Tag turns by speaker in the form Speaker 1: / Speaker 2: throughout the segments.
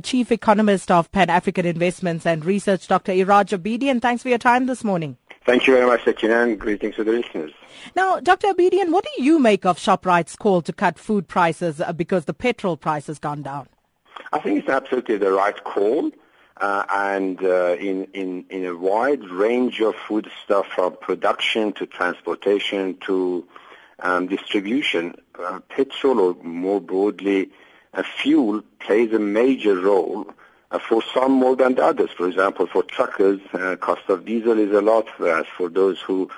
Speaker 1: Chief Economist of Pan African Investments and Research, Dr. Iraj Abedian. Thanks for your time this morning.
Speaker 2: Thank you very much, Sakina, greetings to the listeners.
Speaker 1: Now, Dr. Abedian, what do you make of Shoprite's call to cut food prices uh, because the petrol price has gone down?
Speaker 2: I think it's absolutely the right call. Uh, and uh, in, in, in a wide range of food stuff from production to transportation to um, distribution, uh, petrol or more broadly fuel plays a major role uh, for some more than the others. For example, for truckers, uh, cost of diesel is a lot, whereas for those who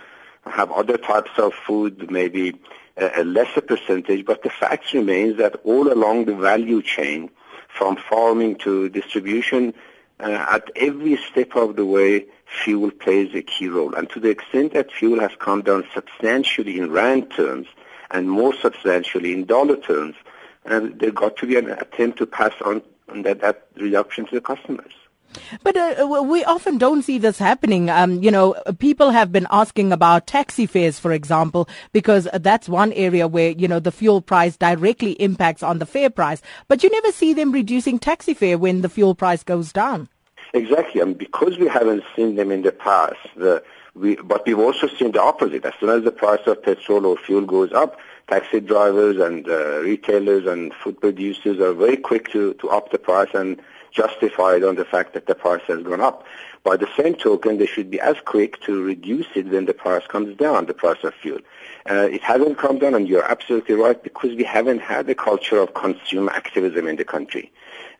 Speaker 2: have other types of food, maybe a, a lesser percentage. But the fact remains that all along the value chain, from farming to distribution, uh, at every step of the way, fuel plays a key role. And to the extent that fuel has come down substantially in rand terms and more substantially in dollar terms, uh, there got to be an attempt to pass on that, that reduction to the customers.
Speaker 1: But uh, we often don't see this happening. Um, you know, people have been asking about taxi fares, for example, because that's one area where, you know, the fuel price directly impacts on the fare price. But you never see them reducing taxi fare when the fuel price goes down.
Speaker 2: Exactly, and because we haven't seen them in the past, the, we, but we've also seen the opposite. As soon as the price of petrol or fuel goes up, taxi drivers and uh, retailers and food producers are very quick to, to up the price and justify it on the fact that the price has gone up. By the same token, they should be as quick to reduce it when the price comes down, the price of fuel. Uh, it hasn't come down, and you're absolutely right, because we haven't had a culture of consumer activism in the country.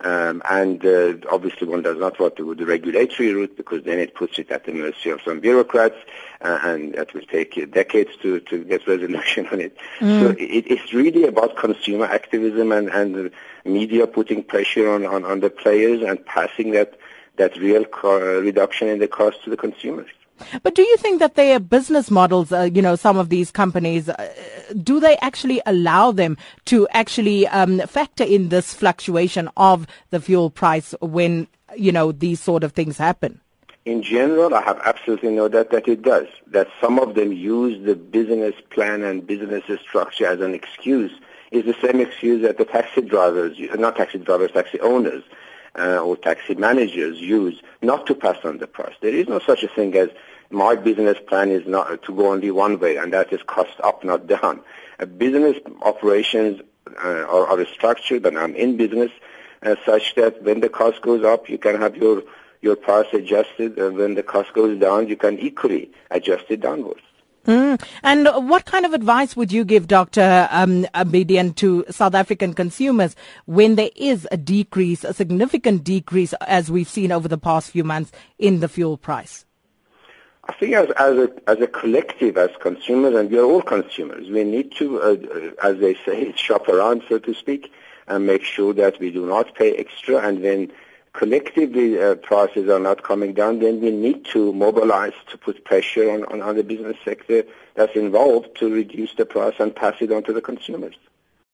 Speaker 2: Um, and uh, obviously one does not want to go the regulatory route because then it puts it at the mercy of some bureaucrats uh, and that will take decades to, to get resolution on it. Mm. So it, it's really about consumer activism and, and media putting pressure on, on, on the players and passing that, that real co- reduction in the cost to the consumers.
Speaker 1: But do you think that their business models, uh, you know, some of these companies, uh, do they actually allow them to actually um, factor in this fluctuation of the fuel price when, you know, these sort of things happen?
Speaker 2: In general, I have absolutely no doubt that it does. That some of them use the business plan and business structure as an excuse is the same excuse that the taxi drivers, not taxi drivers, taxi owners, uh, or taxi managers use not to pass on the price. There is no such a thing as my business plan is not to go only one way, and that is cost up, not down. A business operations uh, are, are, structured, and I'm in business uh, such that when the cost goes up, you can have your your price adjusted, and when the cost goes down, you can equally adjust it downwards.
Speaker 1: Mm. And what kind of advice would you give, Dr. Um, Abedian, to South African consumers when there is a decrease, a significant decrease, as we've seen over the past few months in the fuel price?
Speaker 2: I think as, as, a, as a collective, as consumers, and we are all consumers, we need to, uh, uh, as they say, shop around, so to speak, and make sure that we do not pay extra. And when collectively uh, prices are not coming down, then we need to mobilize to put pressure on, on, on the business sector that's involved to reduce the price and pass it on to the consumers.